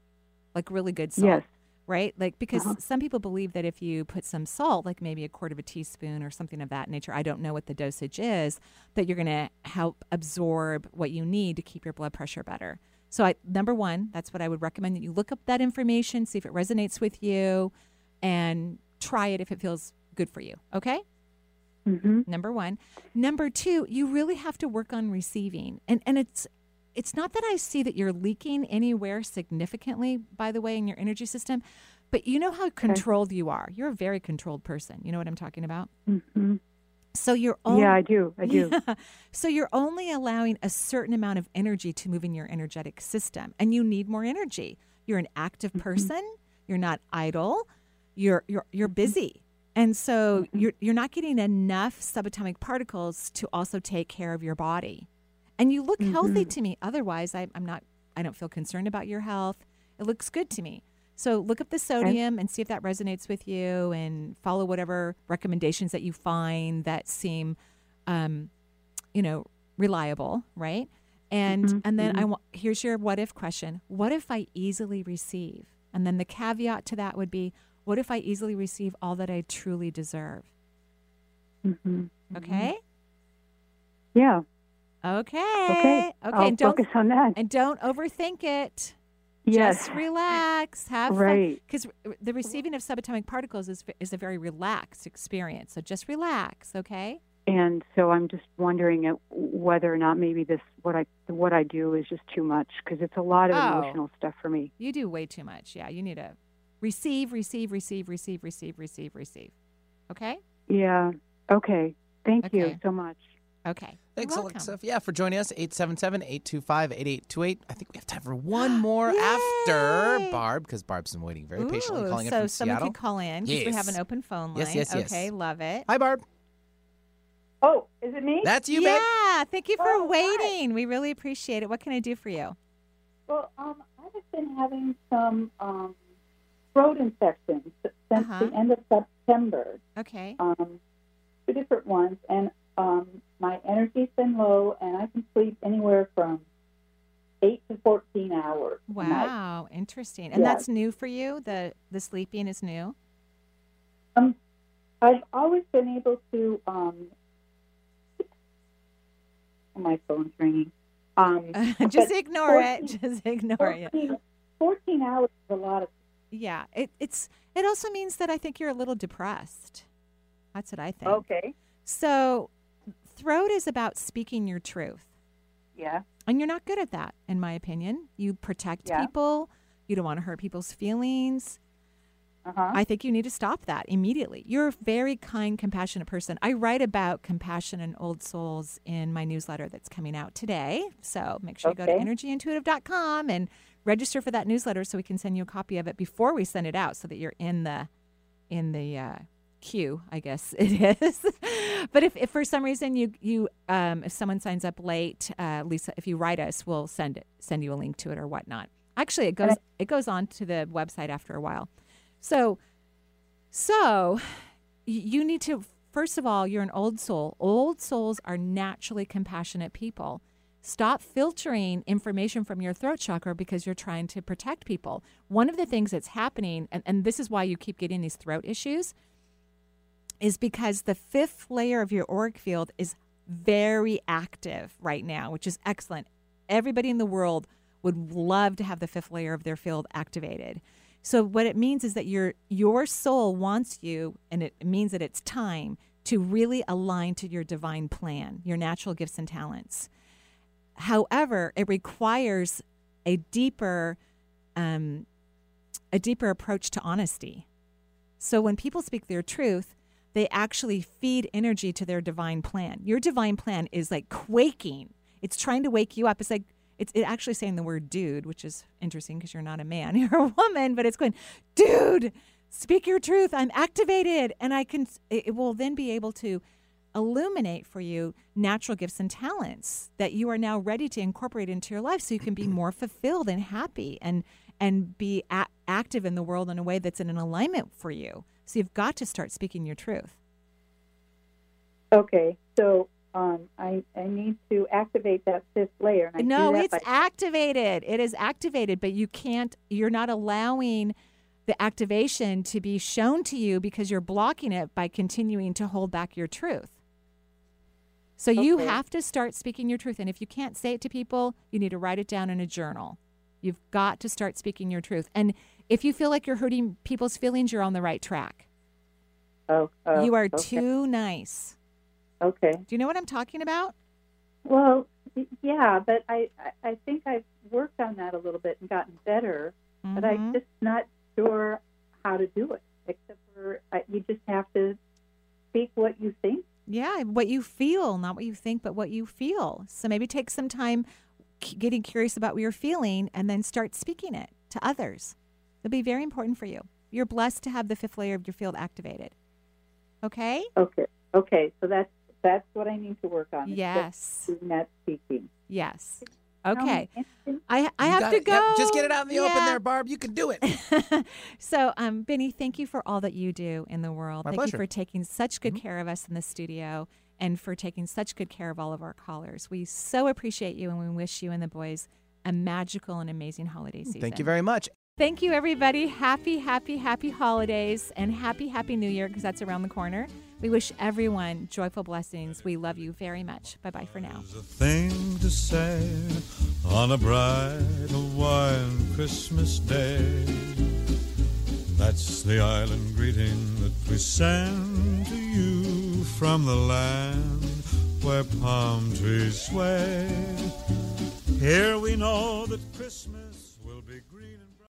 like really good salt. Yes. Right, like because Uh-huh. some people believe that if you put some salt, like maybe a quarter of a teaspoon or something of that nature, I don't know what the dosage is, that you're going to help absorb what you need to keep your blood pressure better. So, I, number one, that's what I would recommend that you look up that information, see if it resonates with you, and try it if it feels good for you. Okay. Mm-hmm. Number one. Number two, you really have to work on receiving, and and it's it's not that I see that you're leaking anywhere significantly, by the way, in your energy system, but you know how controlled you are. You're a very controlled person. You know what I'm talking about. hmm So you're only, Yeah, I do. I do. Yeah. So you're only allowing a certain amount of energy to move in your energetic system, and you need more energy. You're an active Mm-hmm. person. You're not idle. You're you're you're busy, and so Mm-hmm. you're you're not getting enough subatomic particles to also take care of your body. And you look healthy to me. Otherwise, I, I'm not. I don't feel concerned about your health. It looks good to me. So look up the sodium and see if that resonates with you, and follow whatever recommendations that you find that seem, um, you know, reliable, right? And Mhm, and then I mhm. want here's your what if question: What if I easily receive? And then the caveat to that would be, what if I easily receive all that I truly deserve? Mm-hmm. Okay. Yeah. Okay. Okay. Okay. I'll and don't focus on that. and don't overthink it. Yes. Just relax. Have Right. Because the receiving of subatomic particles is is a very relaxed experience. So just relax. Okay. And so I'm just wondering uh, whether or not maybe this what I what I do is just too much because it's a lot of Oh. emotional stuff for me. You do way too much. Yeah. You need to receive, receive, receive, receive, receive, receive, receive. Okay. Yeah. Okay. Thank you so much. Okay. Thanks, You're welcome. Alexa. Yeah, for joining us. 877-825-8828. I think we have time for one more after Barb, because Barb's been waiting very patiently Ooh, calling so in from someone Seattle. can call in because we have an open phone line. Yes, yes, yes. Okay, love it. Hi, Barb. Oh, is it me? That's you, yeah, babe. thank you for Oh, hi. waiting. We really appreciate it. What can I do for you? Well, um, I've been having some um, throat infections since Uh-huh. the end of September. Okay. Um, two different ones, and um, my energy's been low, and I can sleep anywhere from eight to fourteen hours. a night. Wow, interesting. And Yes. that's new for you? The the sleeping is new? Um, I've always been able to. Um, oh, my phone's ringing. Um, Just ignore it. Just ignore it. 14, 14 hours is a lot of. Yeah, it, it's it also means that I think you're a little depressed. That's what I think. Okay. So, throat is about speaking your truth. Yeah. And you're not good at that, in my opinion. You protect Yeah. people. You don't want to hurt people's feelings. Uh-huh. I think you need to stop that immediately. You're a very kind, compassionate person. I write about compassion and old souls in my newsletter that's coming out today. So make sure you go to energyintuitive.com and register for that newsletter so we can send you a copy of it before we send it out so that you're in the in the uh, queue, I guess it is. but if, if for some reason you you um, if someone signs up late, uh, Lisa, if you write us, we'll send it send you a link to it or whatnot. Actually, it goes it goes on to the website after a while. So, so you need to first of all, you're an old soul. Old souls are naturally compassionate people. Stop filtering information from your throat chakra because you're trying to protect people. One of the things that's happening, and, and this is why you keep getting these throat issues, is because the fifth layer of your auric field is very active right now, which is excellent. Everybody in the world would love to have the fifth layer of their field activated. So what it means is that your your soul wants you and it means that it's time to really align to your divine plan, your natural gifts and talents. However, it requires a deeper um, a deeper approach to honesty. So when people speak their truth, they actually feed energy to their divine plan. Your divine plan is like quaking. It's trying to wake you up. It's like it's it actually saying the word dude, which is interesting because you're not a man, you're a woman, but it's going, dude, speak your truth. I'm activated, and I can. It will then be able to illuminate for you natural gifts and talents that you are now ready to incorporate into your life, so you can be more fulfilled and happy and and be a- active in the world in a way that's in an alignment for you. So you've got to start speaking your truth. Okay, so um, I I need to activate that fifth layer. No, it's by- activated. It is activated, but you can't, you're not allowing the activation to be shown to you because you're blocking it by continuing to hold back your truth. So you have to start speaking your truth. And if you can't say it to people, you need to write it down in a journal. You've got to start speaking your truth. And if you feel like you're hurting people's feelings, you're on the right track. Oh, oh, you are okay. too nice. Okay. Do you know what I'm talking about? Well, yeah, but I, I think I've worked on that a little bit and gotten better, but Mhm. I'm just not sure how to do it. Except for uh, you just have to speak what you think. Yeah, what you feel, not what you think, but what you feel. So maybe take some time getting curious about what you're feeling and then start speaking it to others. It'll be very important for you. You're blessed to have the fifth layer of your field activated. Okay? Okay. Okay. So that's that's what I need to work on. is Yes. doing that speaking. Yes. Okay. I I have to it. Yep, go. Just get it out in the open there, Barb. You can do it. So, um, Benny, thank you for all that you do in the world. My thank pleasure. Mm-hmm. you for taking such good care of us in the studio and for taking such good care of all of our callers. We so appreciate you and we wish you and the boys a magical and amazing holiday season. Thank you very much. Thank you, everybody. Happy, happy, happy holidays and happy, happy New Year because that's around the corner. We wish everyone joyful blessings. We love you very much. Bye bye for now. thing to say on a bright Hawaiian Christmas day. That's the island greeting that we send to you from the land where palm trees sway. Here we know that Christmas.